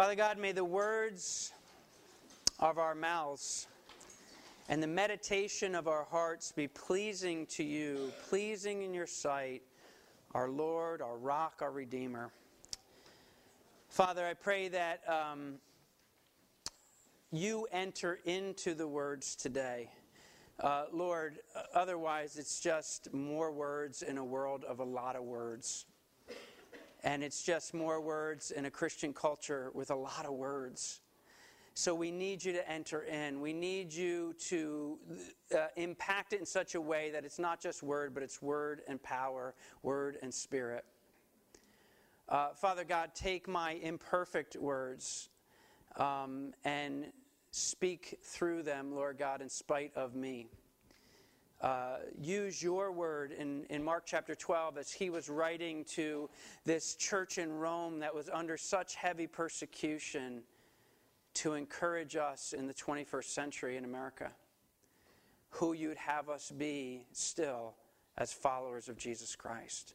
Father God, may the words of our mouths and the meditation of our hearts be pleasing to you, pleasing in your sight, our Lord, our rock, our Redeemer. Father, I pray that um, you enter into the words today. Uh, Lord, otherwise it's just more words in a world of a lot of words. And it's just more words in a Christian culture with a lot of words. So we need you to enter in. We need you to uh, impact it in such a way that it's not just word, but it's word and power, word and spirit. Uh, Father God, take my imperfect words um, and speak through them, Lord God, in spite of me. Uh, use your word in, in Mark chapter 12 as he was writing to this church in Rome that was under such heavy persecution to encourage us in the 21st century in America, who you'd have us be still as followers of Jesus Christ.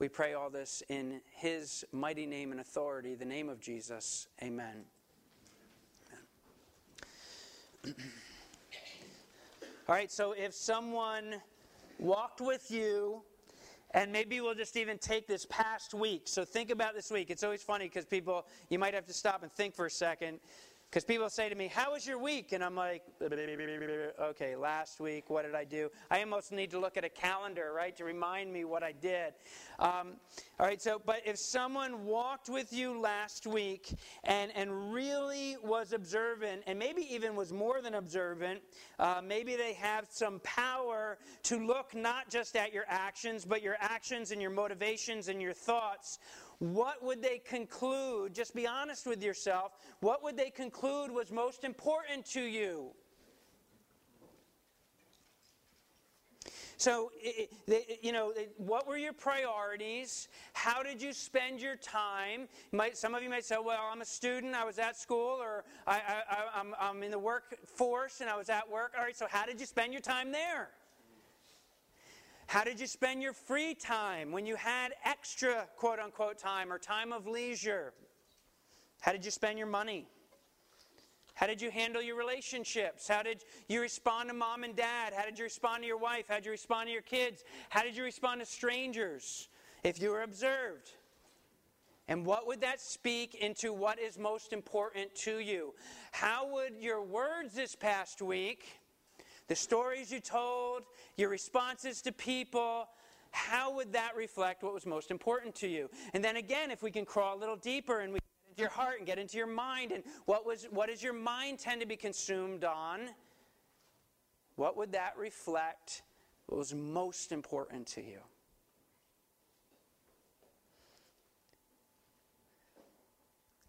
We pray all this in his mighty name and authority, the name of Jesus. Amen. Amen. All right, so if someone walked with you, and maybe we'll just even take this past week. So think about this week. It's always funny because people, you might have to stop and think for a second. Because people say to me, How was your week? And I'm like, Okay, last week, what did I do? I almost need to look at a calendar, right, to remind me what I did. Um, all right, so, but if someone walked with you last week and, and really was observant, and maybe even was more than observant, uh, maybe they have some power to look not just at your actions, but your actions and your motivations and your thoughts what would they conclude? Just be honest with yourself. What would they conclude was most important to you? So, you know, what were your priorities? How did you spend your time? some of you might say, well, I'm a student, I was at school, or I, am in the workforce and I was at work. All right, so how did you spend your time there? How did you spend your free time when you had extra quote unquote time or time of leisure? How did you spend your money? How did you handle your relationships? How did you respond to mom and dad? How did you respond to your wife? How did you respond to your kids? How did you respond to strangers if you were observed? And what would that speak into what is most important to you? How would your words this past week the stories you told, your responses to people, how would that reflect what was most important to you? And then again, if we can crawl a little deeper and we get into your heart and get into your mind, and what was what does your mind tend to be consumed on? What would that reflect what was most important to you?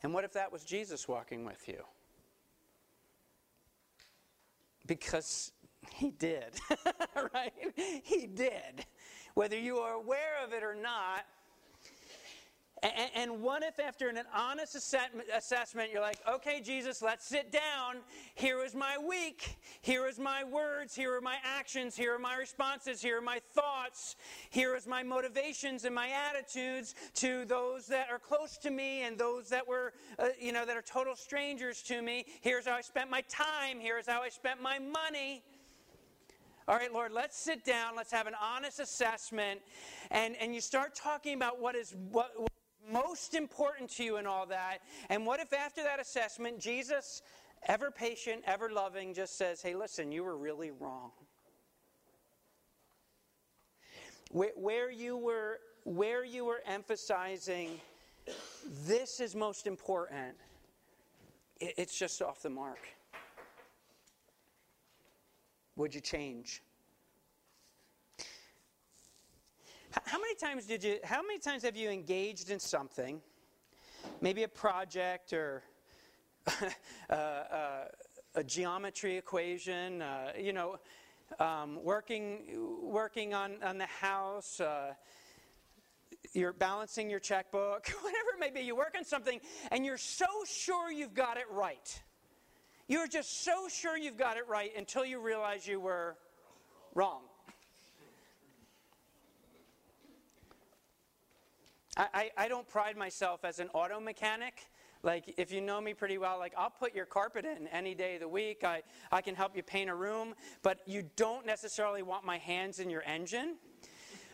And what if that was Jesus walking with you? Because he did, right? He did. Whether you are aware of it or not, and, what if, after an honest assessment, you're like, okay, Jesus, let's sit down. Here is my week. Here is my words. Here are my actions. Here are my responses. Here are my thoughts. Here is my motivations and my attitudes to those that are close to me and those that were, uh, you know, that are total strangers to me. Here's how I spent my time. Here's how I spent my money. All right, Lord, let's sit down. Let's have an honest assessment. And, and you start talking about what is what, what most important to you and all that. And what if after that assessment, Jesus, ever patient, ever loving, just says, hey, listen, you were really wrong. Where, where you were where you were emphasizing this is most important, it, it's just off the mark. Would you change? How many times did you how many times have you engaged in something? Maybe a project or uh, uh, a geometry equation, uh, you know, um, working working on, on the house, uh, you're balancing your checkbook, whatever it may be, you work on something and you're so sure you've got it right. You're just so sure you've got it right until you realize you were wrong. I, I, don't pride myself as an auto mechanic. like if you know me pretty well like i'll put your carpet in any day of the week. I, I can help you paint a room but you don't necessarily want my hands in your engine.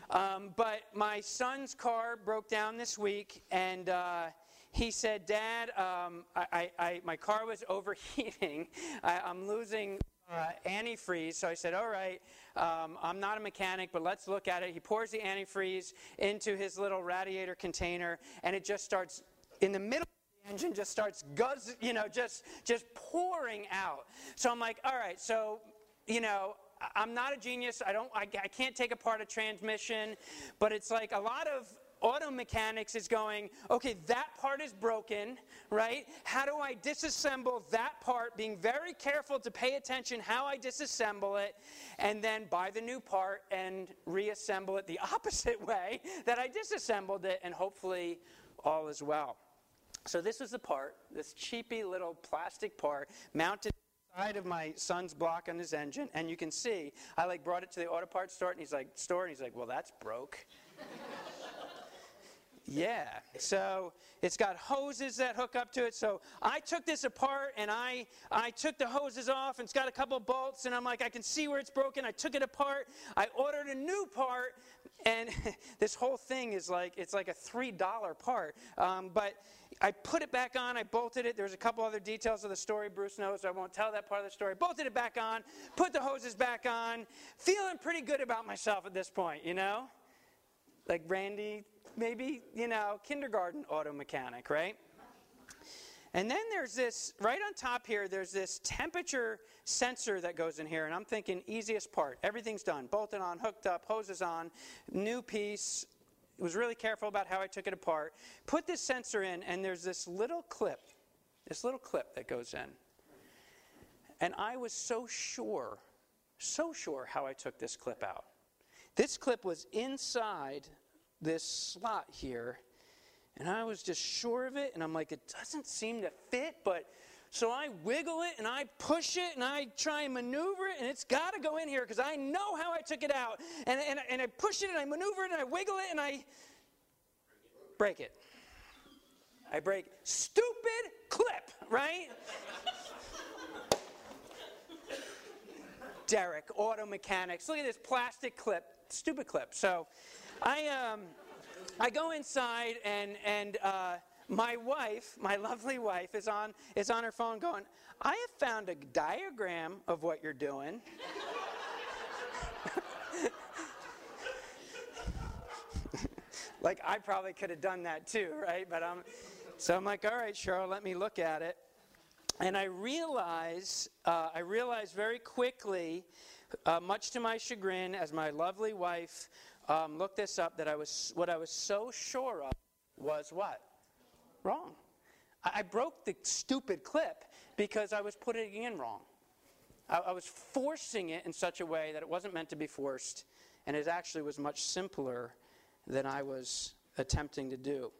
Um, but my son's car broke down this week and uh, he said dad um, I, I, my car was overheating. I, am losing uh, antifreeze. So I said, all right, um, I'm not a mechanic, but let's look at it. He pours the antifreeze into his little radiator container, and it just starts in the middle the engine just starts guzz, you know, just just pouring out. So I'm like, all right, so you know, I'm not a genius. I don't, I, I can't take apart a transmission, but it's like a lot of auto mechanics is going, okay, that part is broken, right? How do I disassemble that part? Being very careful to pay attention how I disassemble it, and then buy the new part and reassemble it the opposite way that I disassembled it, and hopefully all is well. So this was the part, this cheapy little plastic part mounted side of my son's block on his engine, and you can see I like brought it to the auto parts store, and he's like, store, and he's like, well, that's broke. Yeah. So it's got hoses that hook up to it. So I took this apart and I I took the hoses off and it's got a couple bolts and I'm like I can see where it's broken. I took it apart. I ordered a new part and this whole thing is like it's like a three dollar part. Um, but I put it back on. I bolted it. There's a couple other details of the story Bruce knows. So I won't tell that part of the story. Bolted it back on. Put the hoses back on. Feeling pretty good about myself at this point, you know. Like Randy, maybe you know, kindergarten auto mechanic, right? And then there's this, right on top here, there's this temperature sensor that goes in here. And I'm thinking, easiest part. Everything's done. Bolted on, hooked up, hoses on, new piece. Was really careful about how I took it apart. Put this sensor in, and there's this little clip, this little clip that goes in. And I was so sure, so sure how I took this clip out. This clip was inside this slot here and I was just sure of it, and I'm like, it doesn't seem to fit, but so I wiggle it and I push it and I try and maneuver it, and it's got to go in here because I know how I took it out. And, and, and I push it and I maneuver it and I wiggle it and I break it. I break stupid clip, right? Derek, auto mechanics. Look at this plastic clip, stupid clip. So I um I go inside and and uh, my wife, my lovely wife, is on is on her phone going. I have found a diagram of what you're doing. like I probably could have done that too, right? But I'm so I'm like, all right, Cheryl, let me look at it. And I realize, uh, I realize very quickly, uh, much to my chagrin, as my lovely wife um, looked this up that I was what I was so sure of was what wrong. I, I broke the stupid clip because I was putting it in wrong. I, I was forcing it in such a way that it wasn't meant to be forced, and it actually was much simpler than I was attempting to do.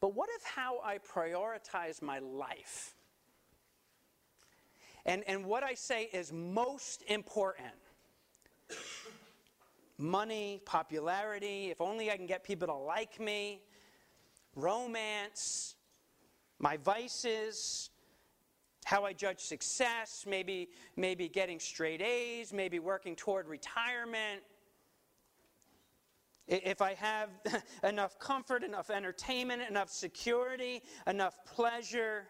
But what if how I prioritize my life and, and what I say is most important money, popularity, if only I can get people to like me, romance, my vices, how I judge success, maybe, maybe getting straight A's, maybe working toward retirement. If I have enough comfort, enough entertainment, enough security, enough pleasure,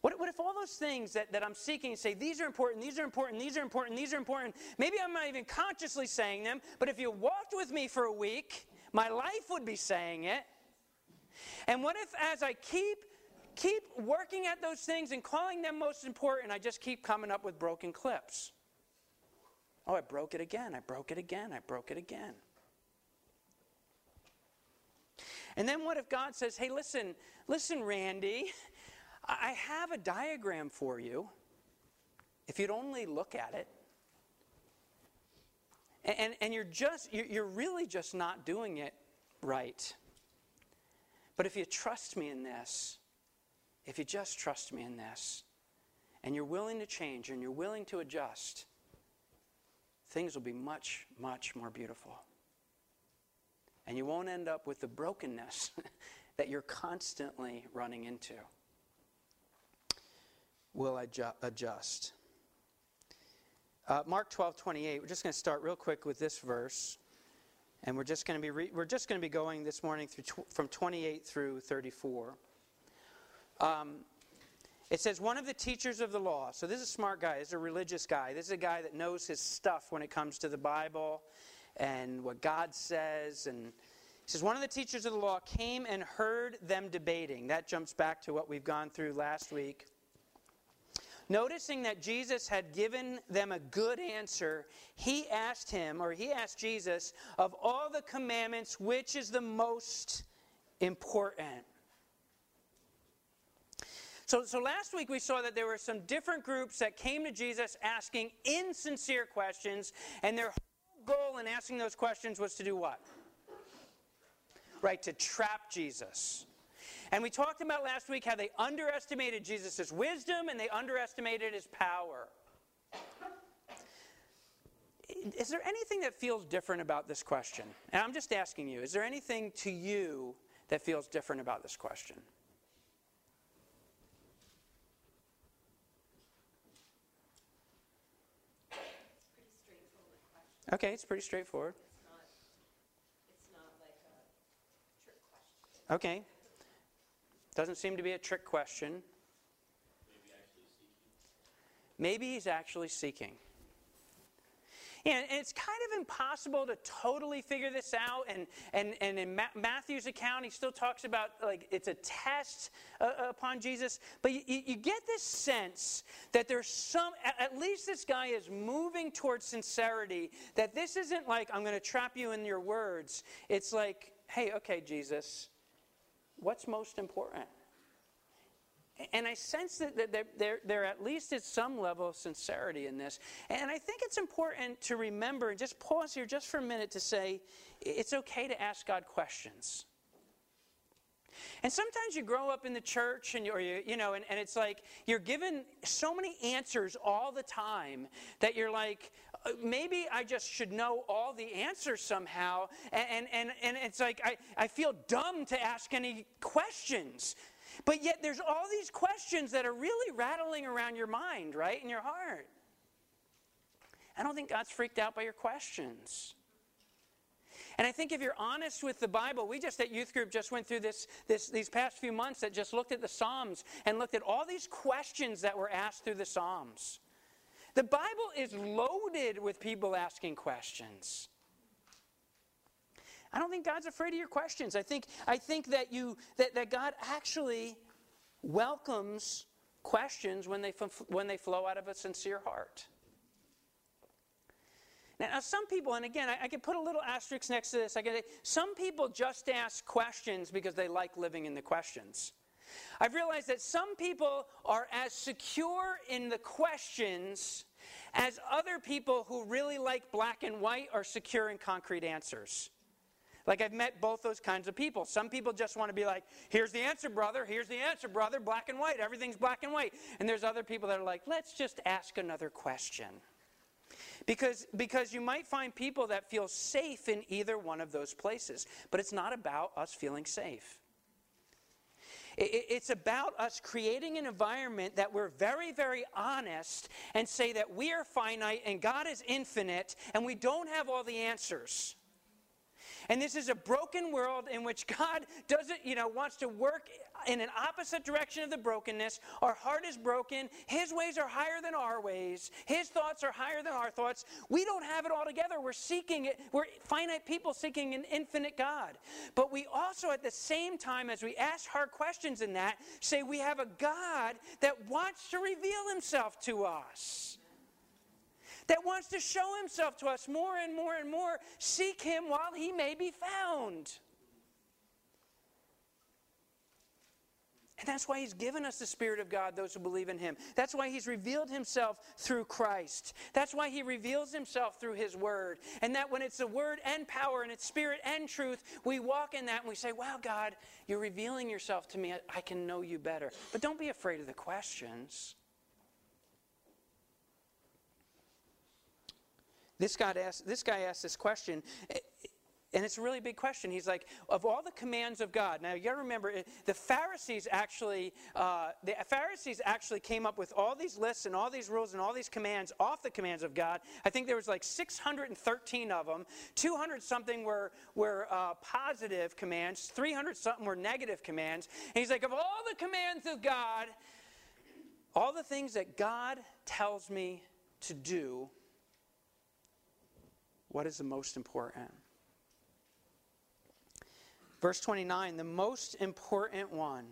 what, what if all those things that, that I'm seeking say, these are important, these are important, these are important, these are important? Maybe I'm not even consciously saying them, but if you walked with me for a week, my life would be saying it. And what if as I keep keep working at those things and calling them most important, I just keep coming up with broken clips? Oh, I broke it again, I broke it again, I broke it again. And then what if God says, hey, listen, listen, Randy, I have a diagram for you. If you'd only look at it. And, and you're just, you're really just not doing it right. But if you trust me in this, if you just trust me in this, and you're willing to change and you're willing to adjust, things will be much, much more beautiful. and you won't end up with the brokenness that you're constantly running into. Will adjust? Uh, Mark 12, 28. We're just going to start real quick with this verse. And we're just going to be, re- we're just going to be going this morning through tw- from 28 through 34. Um, it says, one of the teachers of the law. So this is a smart guy. This is a religious guy. This is a guy that knows his stuff when it comes to the Bible and what God says. And he says, one of the teachers of the law came and heard them debating. That jumps back to what we've gone through last week. Noticing that Jesus had given them a good answer, he asked him, or he asked Jesus, of all the commandments, which is the most important? So, so last week we saw that there were some different groups that came to Jesus asking insincere questions, and their whole goal in asking those questions was to do what? Right, to trap Jesus. And we talked about last week how they underestimated Jesus' wisdom and they underestimated his power. Is there anything that feels different about this question? And I'm just asking you, is there anything to you that feels different about this question? Okay, it's pretty straightforward. It's not, it's not like a trick question. Okay. Doesn't seem to be a trick question. Maybe he's actually seeking. And it's kind of impossible to totally figure this out. And, and, and in Ma- Matthew's account, he still talks about like it's a test uh, upon Jesus. But you, you, get this sense that there's some, at least this guy is moving towards sincerity, that this isn't like, I'm going to trap you in your words. It's like, hey, okay, Jesus, what's most important? And I sense that there, there, there at least is some level of sincerity in this. And I think it's important to remember and just pause here just for a minute to say it's okay to ask God questions. And sometimes you grow up in the church and you're, you know, and, and it's like you're given so many answers all the time that you're like, Uh, maybe I just should know all the answers somehow. And, and, and it's like I, I feel dumb to ask any questions. But yet there's all these questions that are really rattling around your mind, right? In your heart. I don't think God's freaked out by your questions. And I think if you're honest with the Bible, we just at youth group just went through this, this, these past few months that just looked at the Psalms and looked at all these questions that were asked through the Psalms. The Bible is loaded with people asking questions. I don't think God's afraid of your questions. I think, I think that, you, that, that God actually welcomes questions when they, when they flow out of a sincere heart. Now, some people, and again, I, I, can put a little asterisk next to this. I can say, some people just ask questions because they like living in the questions. I've realized that some people are as secure in the questions as other people who really like black and white are secure in concrete answers. Like I've met both those kinds of people. Some people just want to be like, here's the answer, brother, here's the answer, brother, black and white, everything's black and white. And there's other people that are like, let's just ask another question. Because, because you might find people that feel safe in either one of those places. But it's not about us feeling safe. It's about us creating an environment that we're very, very honest and say that we are finite and God is infinite and we don't have all the answers. And this is a broken world in which God doesn't, you know, wants to work in an opposite direction of the brokenness. Our heart is broken. His ways are higher than our ways. His thoughts are higher than our thoughts. We don't have it all together. We're seeking it. We're finite people seeking an infinite God. But we also, at the same time, as we ask hard questions in that, say we have a God that wants to reveal himself to us that wants to show himself to us more and more and more. Seek him while he may be found. And that's why he's given us the Spirit of God, those who believe in him. That's why he's revealed himself through Christ. That's why he reveals himself through his word. And that when it's the word and power and it's spirit and truth, we walk in that and we say, Wow, God, you're revealing yourself to me. I can know you better. But don't be afraid of the questions. This guy asked this, guy asked this question. And it's a really big question. He's like, of all the commands of God. Now you got to remember, the Pharisees actually, uh, the Pharisees actually came up with all these lists and all these rules and all these commands off the commands of God. I think there was like 613 of them. 200 something were were uh, positive commands. 300 something were negative commands. And he's like, of all the commands of God, all the things that God tells me to do, what is the most important? Verse 29 the most important one,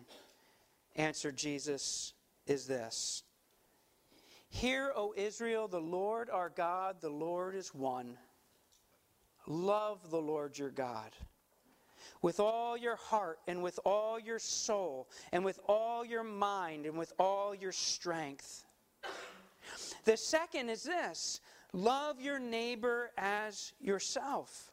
answered Jesus, is this Hear, O Israel, the Lord our God, the Lord is one. Love the Lord your God with all your heart and with all your soul and with all your mind and with all your strength. The second is this love your neighbor as yourself.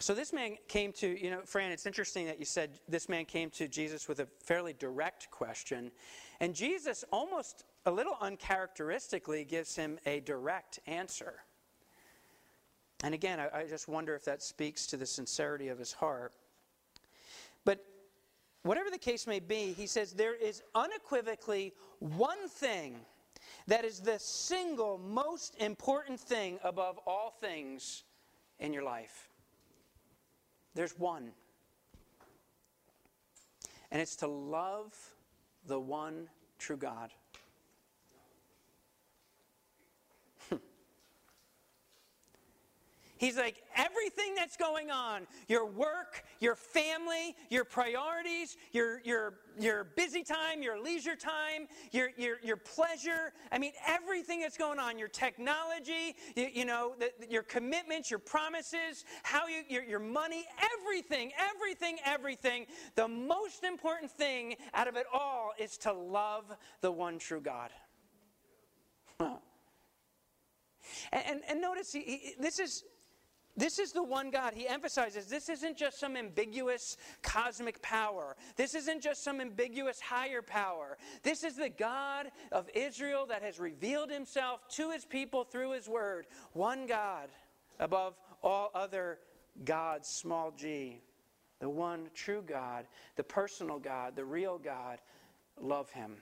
So this man came to, you know, Fran, it's interesting that you said this man came to Jesus with a fairly direct question. And Jesus almost a little uncharacteristically gives him a direct answer. And again, I, I just wonder if that speaks to the sincerity of his heart. But whatever the case may be, he says there is unequivocally one thing that is the single most important thing above all things in your life. There's one. And it's to love the one true God. He's like, everything that's going on your work, your family, your priorities, your, your, your busy time, your leisure time, your, your, your pleasure. I mean, everything that's going on, your technology, you, you know, the, your commitments, your promises, how you, your, your money, everything, everything, everything. The most important thing out of it all is to love the one true God. and, and, and notice, he, he, this is this is the one God. He emphasizes this isn't just some ambiguous cosmic power. This isn't just some ambiguous higher power. This is the God of Israel that has revealed himself to his people through his word. One God above all other gods, small g. The one true God, the personal God, the real God. Love him.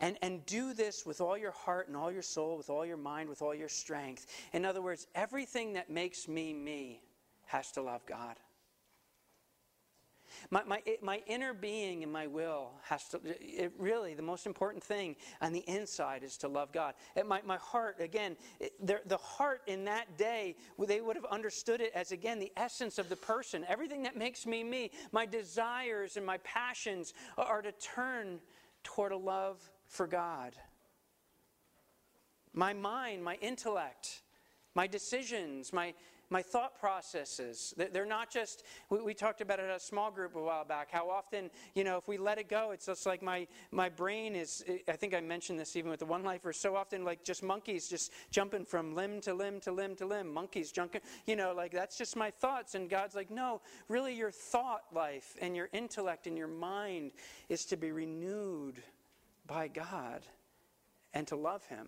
And, and do this with all your heart and all your soul, with all your mind, with all your strength. In other words, everything that makes me me has to love God. My, my, my inner being and my will has to, it really, the most important thing on the inside is to love God. my, my heart, again, it, the heart in that day, they would have understood it as, again, the essence of the person. Everything that makes me me, my desires and my passions are to turn toward a love for God. My mind, my intellect, my decisions, my, my thought processes. They're not just, we, talked about it at a small group a while back, how often, you know, if we let it go, it's just like my, my brain is, I think I mentioned this even with the one lifer, so often like just monkeys just jumping from limb to limb to limb to limb, monkeys jumping, you know, like that's just my thoughts. And God's like, no, really your thought life and your intellect and your mind is to be renewed by God and to love Him.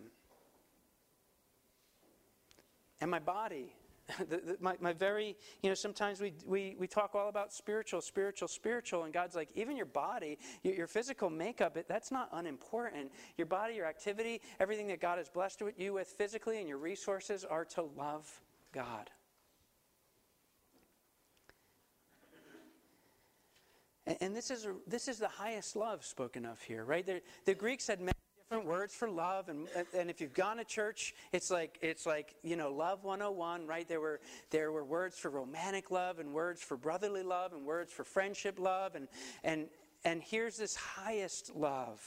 And my body, the, the, my, my very, you know, sometimes we, we, we talk all about spiritual, spiritual, spiritual, and God's like, even your body, your, your physical makeup, it, that's not unimportant. Your body, your activity, everything that God has blessed you with physically, and your resources are to love God. And, and this, is this is the highest love spoken of here, right? The, the Greeks had different words for love and, and if you've gone to church it's like it's like you know love 101 right? There were there were words for romantic love and words for brotherly love and words for friendship love and and and here's this highest love.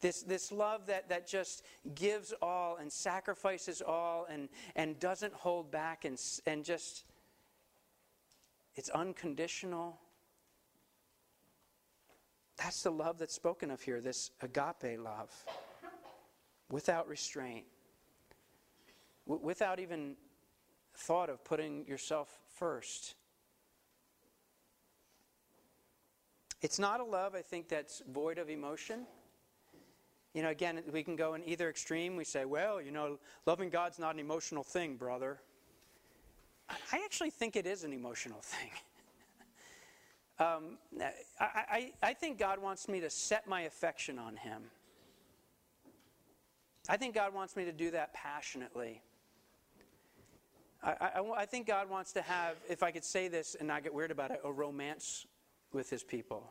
This, this love that, that just gives all and sacrifices all and, and doesn't hold back and, and just it's unconditional. That's the love that's spoken of here, this agape love, without restraint, w- without even thought of putting yourself first. It's not a love, I think, that's void of emotion. You know, again, we can go in either extreme. We say, well, you know, loving God's not an emotional thing, brother. I actually think it is an emotional thing. um, I, I, I think God wants me to set my affection on Him. I think God wants me to do that passionately. I, I, I, think God wants to have, if I could say this and not get weird about it, a romance with His people.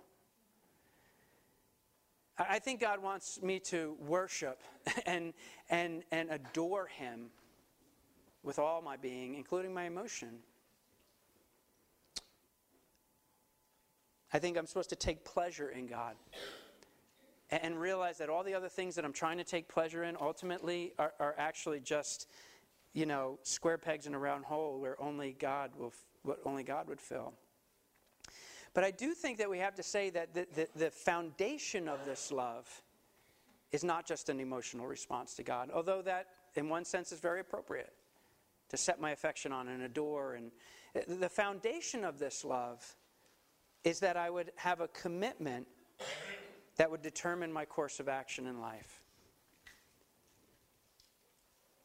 I, I think God wants me to worship and, and, and adore Him with all my being, including my emotion. I think I'm supposed to take pleasure in God and realize that all the other things that I'm trying to take pleasure in ultimately are, are actually just, you know, square pegs in a round hole where only God will, what only God would fill. But I do think that we have to say that the, the, the foundation of this love is not just an emotional response to God, although that, in one sense, is very appropriate to set my affection on and adore. And eh, the foundation of this love is that I would have a commitment that would determine my course of action in life.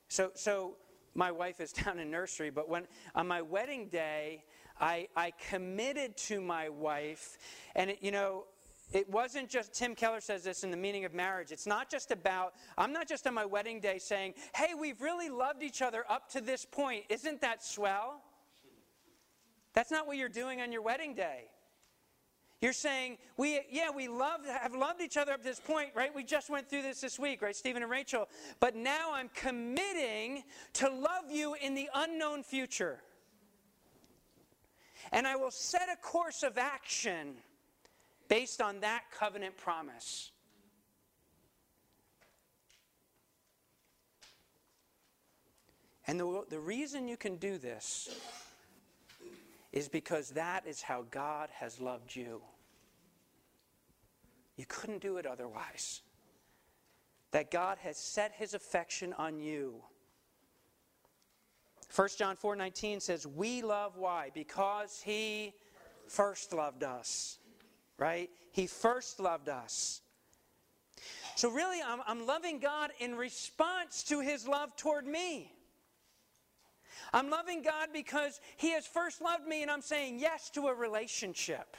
So, so my wife is down in nursery, but when on my wedding day, I, I committed to my wife, and it, you know, it wasn't just, Tim Keller says this in the meaning of marriage. It's not just about, I'm not just on my wedding day saying, hey, we've really loved each other up to this point. Isn't that swell? That's not what you're doing on your wedding day. You're saying, we, yeah, we love, have loved each other up to this point, right? We just went through this this week, right, Stephen and Rachel? But now I'm committing to love you in the unknown future. And I will set a course of action based on that covenant promise. And the, the reason you can do this is because that is how God has loved you. You couldn't do it otherwise. That God has set his affection on you. 1 John 4:19 says, "We love why? Because he first loved us." Right? He first loved us. So really I'm, I'm loving God in response to his love toward me. I'm loving God because He has first loved me and I'm saying yes to a relationship.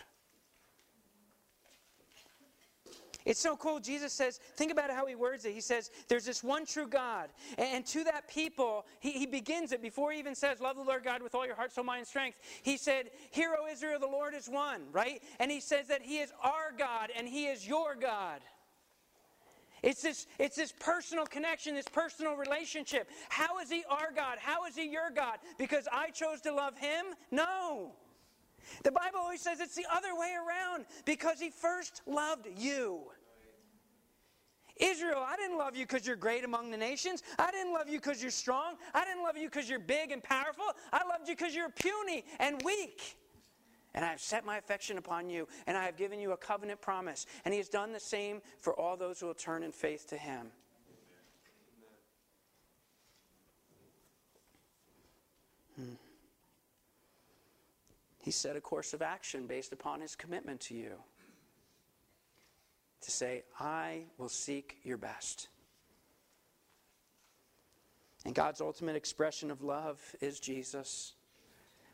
It's so cool. Jesus says, think about how he words it. He says, there's this one true God. And, to that people, he, he begins it before he even says, love the Lord God with all your heart, soul, mind, and strength. He said, Hear, O Israel, the Lord is one, right? And he says that he is our God and he is your God. It's this, it's this personal connection, this personal relationship. How is he our God? How is he your God? Because I chose to love him? No. The Bible always says it's the other way around because he first loved you. Israel, I didn't love you because you're great among the nations. I didn't love you because you're strong. I didn't love you because you're big and powerful. I loved you because you're puny and weak. And I have set my affection upon you, and I have given you a covenant promise. And he has done the same for all those who will turn in faith to him. Hmm. He set a course of action based upon his commitment to you to say, I will seek your best. And God's ultimate expression of love is Jesus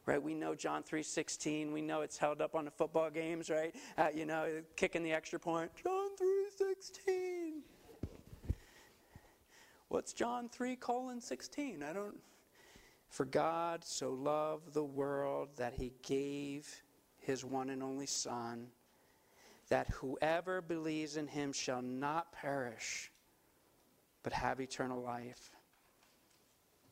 right? We know John 3.16. We know it's held up on the football games, right? Uh, you know, kicking the extra point. John 3.16. What's John 3 colon 16? I don't... For God so loved the world that he gave his one and only Son, that whoever believes in him shall not perish, but have eternal life.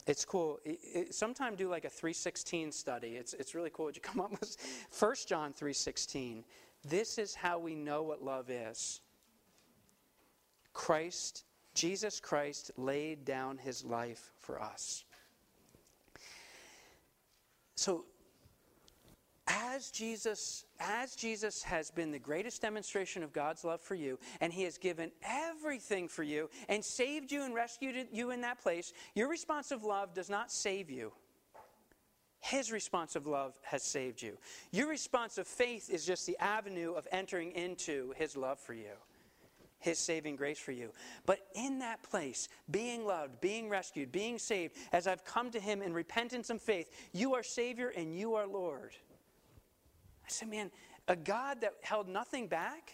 It's cool. It, it, sometime do like a 316 study. It's, it's really cool what you come up with. 1 John 316. This is how we know what love is. Christ, Jesus Christ laid down his life for us. So as Jesus as Jesus has been the greatest demonstration of God's love for you and he has given everything for you and saved you and rescued you in that place, your responsive love does not save you. His responsive love has saved you. Your response of faith is just the avenue of entering into his love for you his saving grace for you. But in that place, being loved, being rescued, being saved, as I've come to him in repentance and faith, you are Savior and you are Lord. I said, man, a God that held nothing back?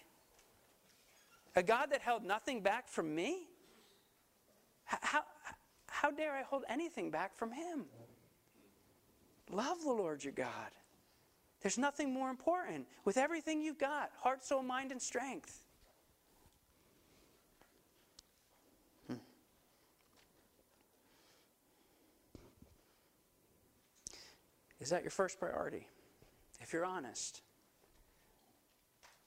A God that held nothing back from me? How, how dare I hold anything back from him? Love the Lord your God. There's nothing more important. With everything you've got heart, soul, mind, and strength. Is that your first priority? If you're honest.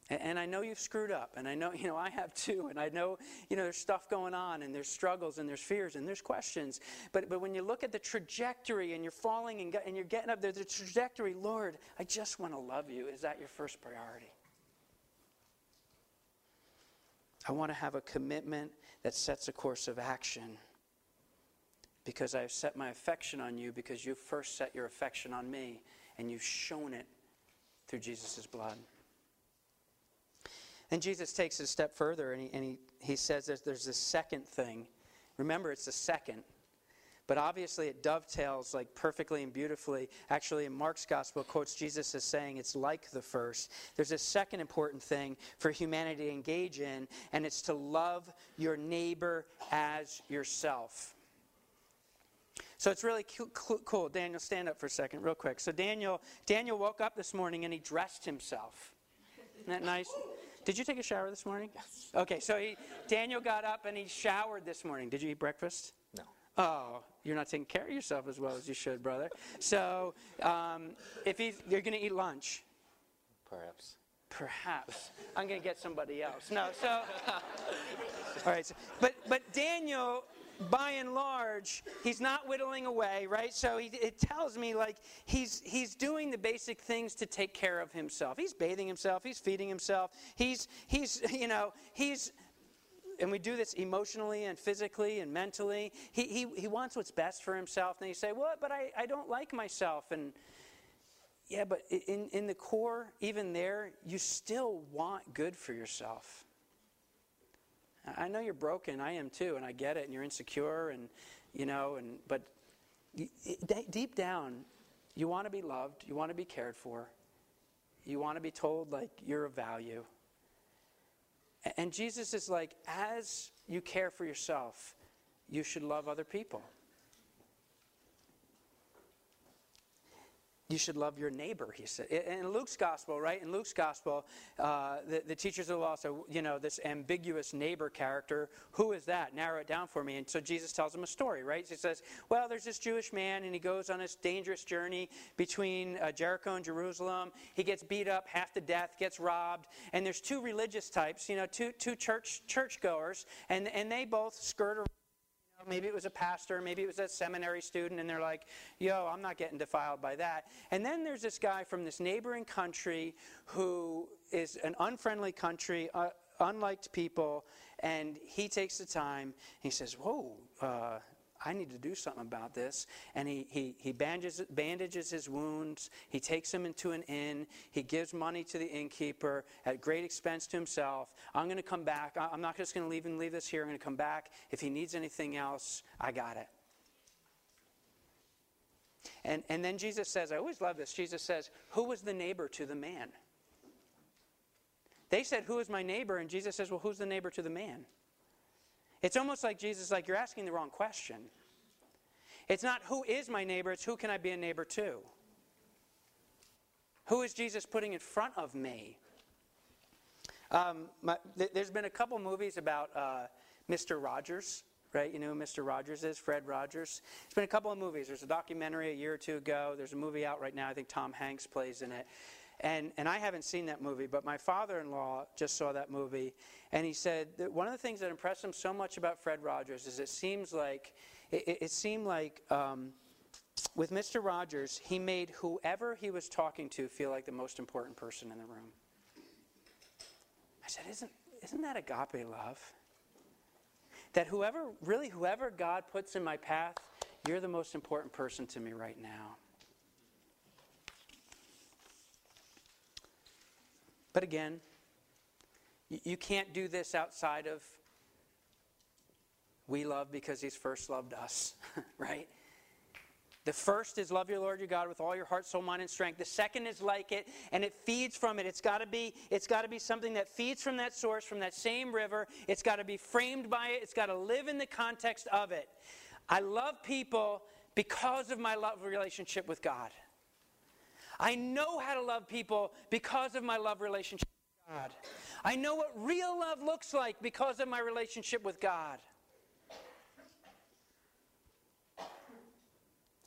And, I know you've screwed up, and I know, you know, I have too, and I know, you know, there's stuff going on, and there's struggles, and there's fears, and there's questions. But, but when you look at the trajectory, and you're falling, and, and you're getting up there, the trajectory, Lord, I just want to love you. Is that your first priority? I want to have a commitment that sets a course of action because I have set my affection on you because you first set your affection on me and you've shown it through Jesus' blood. And Jesus takes it a step further and he, and he, he says there's, there's a second thing. Remember, it's the second. But obviously, it dovetails like perfectly and beautifully. Actually, in Mark's gospel, quotes Jesus as saying it's like the first. There's a second important thing for humanity to engage in, and it's to love your neighbor as yourself. So it's really cool. Daniel, stand up for a second, real quick. So Daniel, Daniel woke up this morning and he dressed himself. Isn't that nice? Did you take a shower this morning? Yes. Okay, so he, Daniel got up and he showered this morning. Did you eat breakfast? No. Oh, you're not taking care of yourself as well as you should, brother. So, um, if he's, you're going to eat lunch, perhaps. Perhaps I'm going to get somebody else. No, so all right. So, but but Daniel by and large, he's not whittling away, right? So he, it tells me like he's he's doing the basic things to take care of himself. He's bathing himself. He's feeding himself. He's he's you know he's and we do this emotionally and physically and mentally. He, he, he wants what's best for himself. And you say, well, but I, I don't like myself. And yeah, but in, in the core, even there, you still want good for yourself. I know you're broken. I am too, and I get it. And you're insecure, and you know, and but deep down, you want to be loved. You want to be cared for. You want to be told like you're of value. And Jesus is like, as you care for yourself, you should love other people. You should love your neighbor, he said. In Luke's gospel, right? In Luke's gospel, uh, the, the, teachers of the law say, you know, this ambiguous neighbor character, who is that? Narrow it down for me. And so Jesus tells him a story, right? He says, well, there's this Jewish man, and he goes on this dangerous journey between uh, Jericho and Jerusalem. He gets beat up half to death, gets robbed. And there's two religious types, you know, two, two church churchgoers, and, and they both skirt around maybe it was a pastor, maybe it was a seminary student, and they're like, yo, I'm not getting defiled by that. And then there's this guy from this neighboring country who is an unfriendly country, uh, unliked people, and he takes the time, he says, whoa, uh, I need to do something about this. And he, he, he bandages, bandages his wounds. He takes him into an inn. He gives money to the innkeeper at great expense to himself. I'm going to come back. I'm not just going to leave and leave this here. I'm going to come back. If he needs anything else, I got it. And, and then Jesus says, I always love this. Jesus says, Who was the neighbor to the man? They said, Who is my neighbor? And Jesus says, Well, who's the neighbor to the man? It's almost like Jesus like, you're asking the wrong question. It's not who is my neighbor, it's who can I be a neighbor to? Who is Jesus putting in front of me? Um, my, th- there's been a couple movies about uh, Mr. Rogers, right? You know who Mr. Rogers is? Fred Rogers. There's been a couple of movies. There's a documentary a year or two ago. There's a movie out right now. I think Tom Hanks plays in it. And, and I haven't seen that movie, but my father in law just saw that movie. And he said that one of the things that impressed him so much about Fred Rogers is it seems like, it, it seemed like um, with Mr. Rogers, he made whoever he was talking to feel like the most important person in the room. I said, Isn't, isn't that agape love? That whoever, really, whoever God puts in my path, you're the most important person to me right now. But again, you can't do this outside of we love because he's first loved us, right? The first is love your Lord your God with all your heart, soul, mind, and strength. The second is like it, and it feeds from it. It's got to be, it's got to be something that feeds from that source, from that same river. It's got to be framed by it. It's got to live in the context of it. I love people because of my love relationship with God. I know how to love people because of my love relationship with God. I know what real love looks like because of my relationship with God.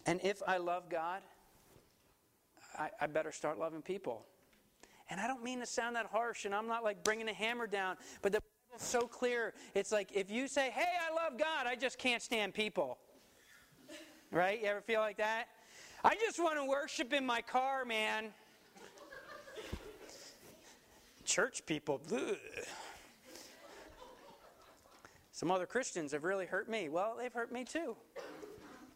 And if I love God, I, I, better start loving people. And I don't mean to sound that harsh, and I'm not like bringing a hammer down, but the Bible's so clear. It's like if you say, hey, I love God, I just can't stand people. Right? You ever feel like that? I just want to worship in my car, man. Church people. Some other Christians have really hurt me. Well, they've hurt me too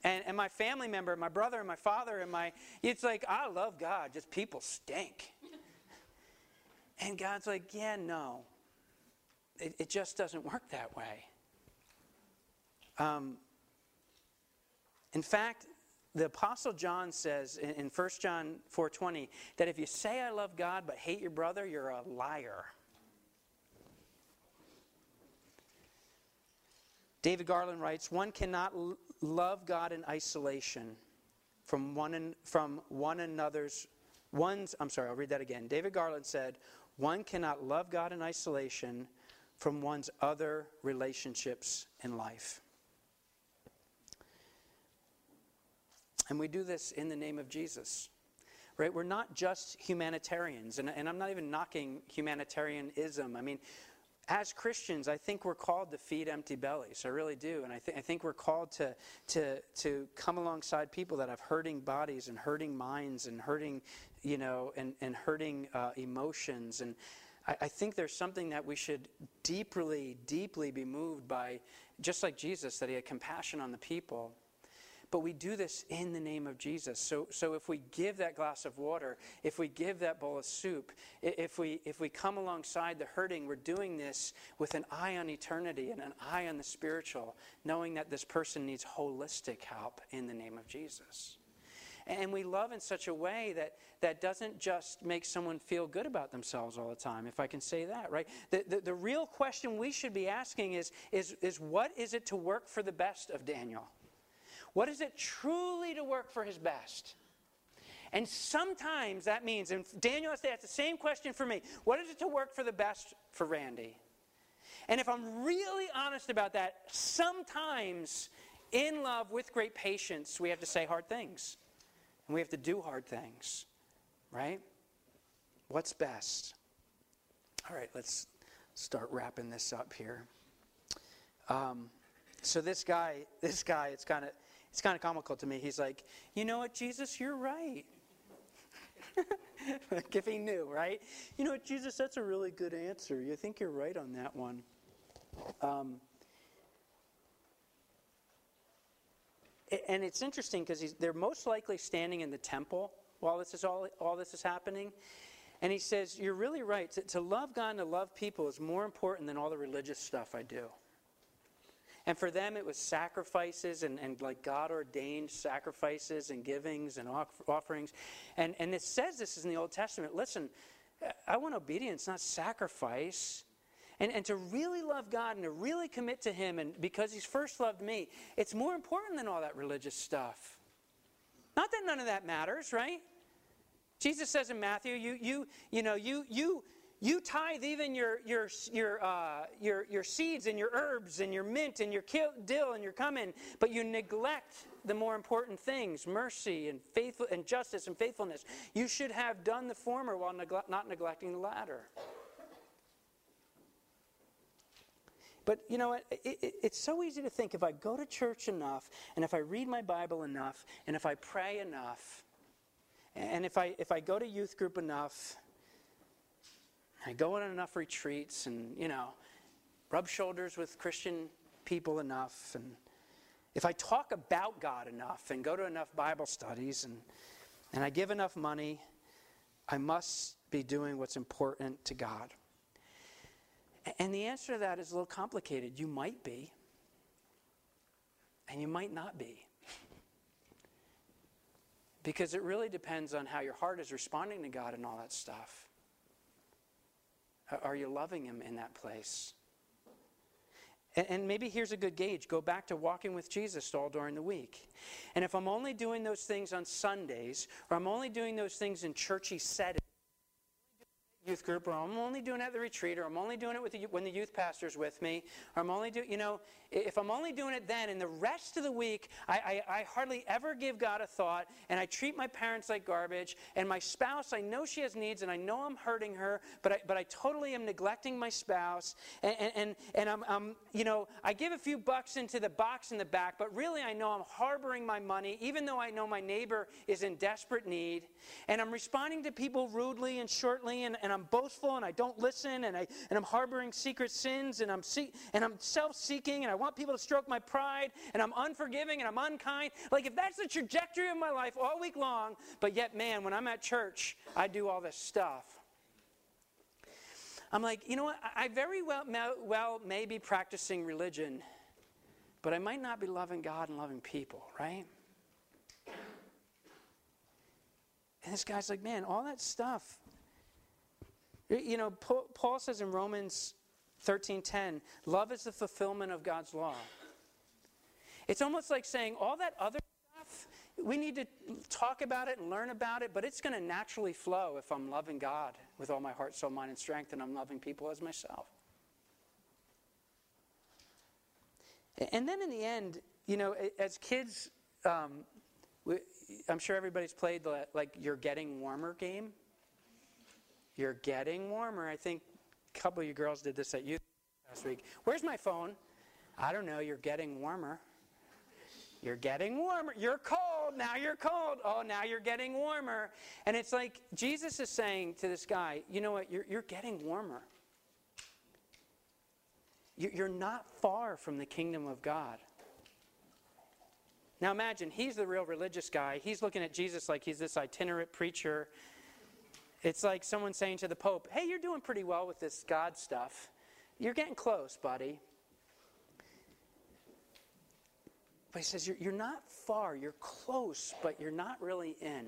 and, and my family member, my brother and my father and my, it's like, I love God, just people stink. And God's like, yeah, no. It, it just doesn't work that way. Um, in fact, the apostle john says in, in 1 john 4.20 that if you say i love god but hate your brother you're a liar david garland writes one cannot love God in isolation from one, from one another's one's I'm sorry, I'll read that again. David Garland said, one cannot love God in isolation from one's other relationships in life. And we do this in the name of Jesus. Right? We're not just humanitarians, and, and I'm not even knocking humanitarianism. I mean, as Christians, I think we're called to feed empty bellies. I really do. And I, th- I think we're called to, to, to come alongside people that have hurting bodies and hurting minds and hurting, you know, and, and hurting uh, emotions. And I, I think there's something that we should deeply, deeply be moved by, just like Jesus, that he had compassion on the people. But we do this in the name of Jesus. So, so if we give that glass of water, if we give that bowl of soup, if we, if we come alongside the hurting, we're doing this with an eye on eternity and an eye on the spiritual, knowing that this person needs holistic help in the name of Jesus. And we love in such a way that, that doesn't just make someone feel good about themselves all the time, if I can say that, right? The, the, the real question we should be asking is, is, is what is it to work for the best of Daniel? What is it truly to work for his best? And sometimes that means, and Daniel has to ask the same question for me what is it to work for the best for Randy? And if I'm really honest about that, sometimes in love with great patience, we have to say hard things. And we have to do hard things, right? What's best? All right, let's start wrapping this up here. Um, so this guy, this guy, it's kind of it's kind of comical to me. He's like, you know what, Jesus, you're right. like if he knew, right? You know what, Jesus, that's a really good answer. You think you're right on that one. Um, and it's interesting because they're most likely standing in the temple while this is all, all this is happening. And he says, You're really right. To, to love God and to love people is more important than all the religious stuff I do. And for them, it was sacrifices and, and like God ordained sacrifices and givings and offerings. And, and it says this is in the Old Testament. Listen, I want obedience, not sacrifice. And, and to really love God and to really commit to Him, and because He's first loved me, it's more important than all that religious stuff. Not that none of that matters, right? Jesus says in Matthew, you, you, you know, you, you, you tithe even your, your, your, uh, your, your seeds and your herbs and your mint and your dill and your cumin, but you neglect the more important things mercy and, faithful, and justice and faithfulness. You should have done the former while not neglecting the latter. But you know what? It, it, it's so easy to think if I go to church enough, and if I read my Bible enough, and if I pray enough, and if I, if I go to youth group enough, I go on enough retreats, and, you know, rub shoulders with Christian people enough, and if I talk about God enough and go to enough Bible studies and, and I give enough money, I must be doing what's important to God. And the answer to that is a little complicated. You might be, and you might not be. Because it really depends on how your heart is responding to God and all that stuff. Are you loving Him in that place? And, and, maybe here's a good gauge go back to walking with Jesus all during the week. And if I'm only doing those things on Sundays, or I'm only doing those things in churchy settings, youth group, or I'm only doing it at the retreat, or I'm only doing it with the, when the youth pastor's with me, or I'm only doing, you know, if I'm only doing it then, and the rest of the week, I, I, I, hardly ever give God a thought, and I treat my parents like garbage, and my spouse, I know she has needs, and I know I'm hurting her, but I, but I totally am neglecting my spouse, and, and, and I'm, I'm, you know, I give a few bucks into the box in the back, but really I know I'm harboring my money, even though I know my neighbor is in desperate need, and I'm responding to people rudely and shortly, and, and I'm boastful, and I don't listen, and, I, and I'm harboring secret sins, and I'm, see, and I'm self-seeking, and I want people to stroke my pride, and I'm unforgiving, and I'm unkind. Like, if that's the trajectory of my life all week long, but yet, man, when I'm at church, I do all this stuff. I'm like, you know what? I very well, well may be practicing religion, but I might not be loving God and loving people, right? And this guy's like, man, all that stuff. You know, Paul says in Romans 13:10, love is the fulfillment of God's law. It's almost like saying all that other stuff, we need to talk about it and learn about it, but it's going to naturally flow if I'm loving God with all my heart, soul, mind, and strength, and I'm loving people as myself. And then in the end, you know, as kids, um, we, I'm sure everybody's played the like "You're Getting Warmer" game. You're getting warmer. I think couple of you girls did this at youth last week. Where's my phone? I don't know. You're getting warmer. You're getting warmer. You're cold. Now you're cold. Oh, now you're getting warmer. And it's like Jesus is saying to this guy, you know what? You're, you're getting warmer. You're not far from the kingdom of God. Now imagine, he's the real religious guy. He's looking at Jesus like he's this itinerant preacher it's like someone saying to the Pope, Hey, you're doing pretty well with this God stuff. You're getting close, buddy. But he says, You're, you're not far, you're close, but you're not really in.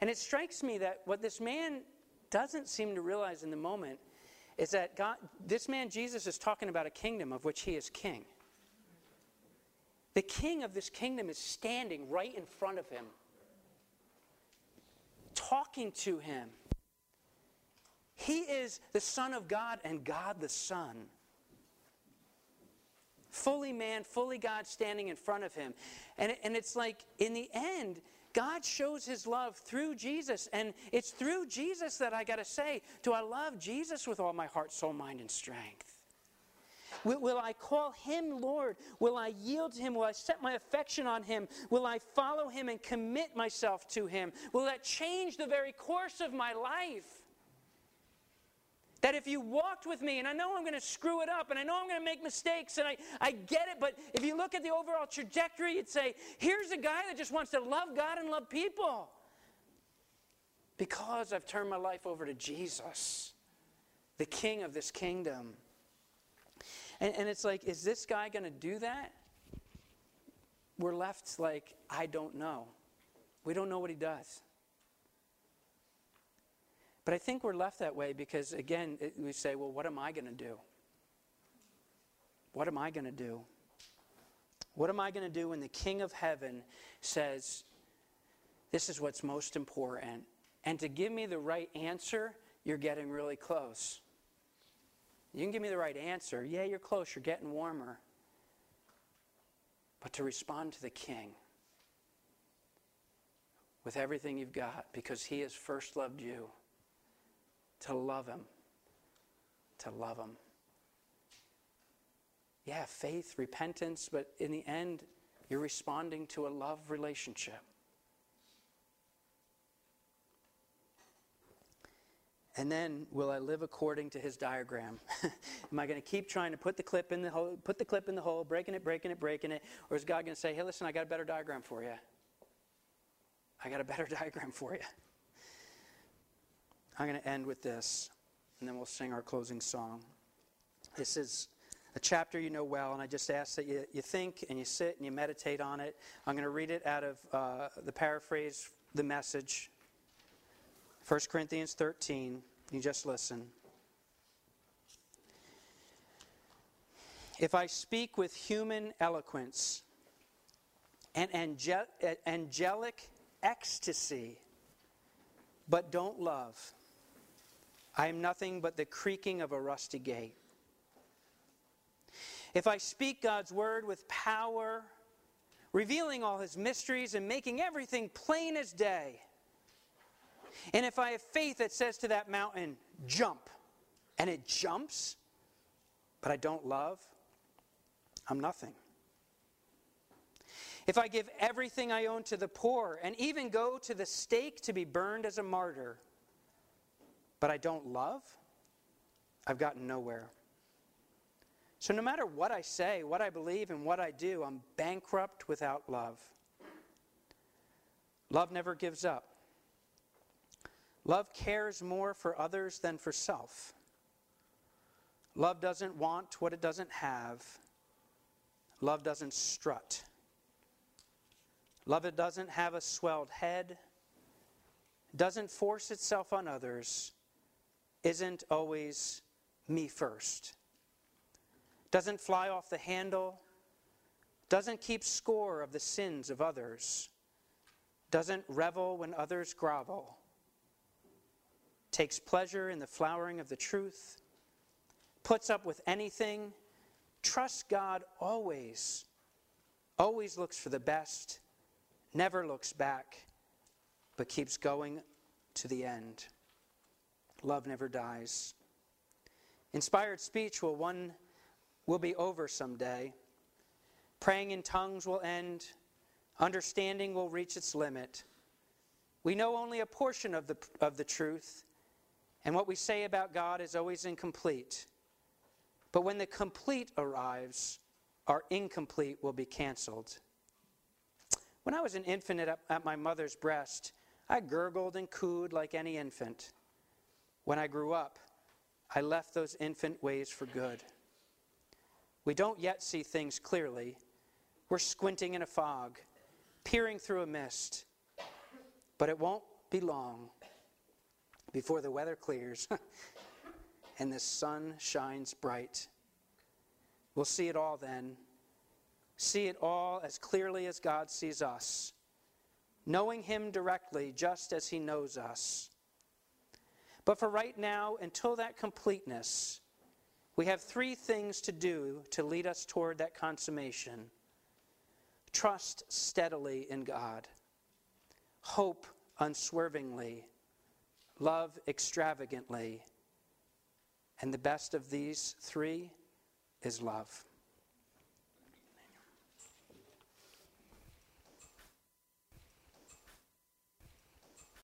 And it strikes me that what this man doesn't seem to realize in the moment is that God, this man Jesus is talking about a kingdom of which he is king. The king of this kingdom is standing right in front of him talking to him. He is the Son of God and God the Son. Fully man, fully God standing in front of him. And, and it's like, in the end, God shows his love through Jesus. And it's through Jesus that I got to say, do I love Jesus with all my heart, soul, mind, and strength? Will, will, I call him Lord? Will I yield to him? Will I set my affection on him? Will I follow him and commit myself to him? Will that change the very course of my life? That if you walked with me, and I know I'm going to screw it up, and I know I'm going to make mistakes, and I, I get it, but if you look at the overall trajectory, you'd say, here's a guy that just wants to love God and love people. Because I've turned my life over to Jesus, the King of this kingdom. And, and it's like, is this guy going to do that? We're left like, I don't know. We don't know what he does. But I think we're left that way because, again, it, we say, well, what am I going to do? What am I going to do? What am I going to do when the King of Heaven says, this is what's most important? And to give me the right answer, you're getting really close. You can give me the right answer. Yeah, you're close, you're getting warmer. But to respond to the King with everything you've got because He has first loved you, to love Him to love Him. Yeah, faith, repentance, but in the end, you're responding to a love relationship. And then, will I live according to his diagram? Am I going to keep trying to put the clip in the hole, put the clip in the hole, breaking it, breaking it, breaking it, or is God going to say, "Hey, listen, I got a better diagram for you. I got a better diagram for you." I'm going to end with this, and then we'll sing our closing song. This is a chapter you know well, and I just ask that you, you think and you sit and you meditate on it. I'm going to read it out of uh, the paraphrase, the message 1 Corinthians 13. You just listen. If I speak with human eloquence and angel- angelic ecstasy, but don't love, I am nothing but the creaking of a rusty gate. If I speak God's word with power, revealing all his mysteries and making everything plain as day, and if I have faith that says to that mountain, jump, and it jumps, but I don't love, I'm nothing. If I give everything I own to the poor and even go to the stake to be burned as a martyr, but I don't love, I've gotten nowhere. So, no matter what I say, what I believe, and what I do, I'm bankrupt without love. Love never gives up. Love cares more for others than for self. Love doesn't want what it doesn't have. Love doesn't strut. Love it doesn't have a swelled head, doesn't force itself on others, isn't always me first, doesn't fly off the handle, doesn't keep score of the sins of others, doesn't revel when others grovel takes pleasure in the flowering of the truth, puts up with anything, trusts God always, always looks for the best, never looks back, but keeps going to the end. Love never dies. Inspired speech will one will be over someday. Praying in tongues will end. Understanding will reach its limit. We know only a portion of the, of the truth, and what we say about God is always incomplete. But when the complete arrives, our incomplete will be canceled. When I was an infant at, at my mother's breast, I gurgled and cooed like any infant. When I grew up, I left those infant ways for good. We don't yet see things clearly. We're squinting in a fog, peering through a mist. But it won't be long before the weather clears and the sun shines bright. We'll see it all then. See it all as clearly as God sees us, knowing Him directly just as He knows us. But for right now, until that completeness, we have three things to do to lead us toward that consummation trust steadily in God, hope unswervingly love extravagantly. And the best of these three is love.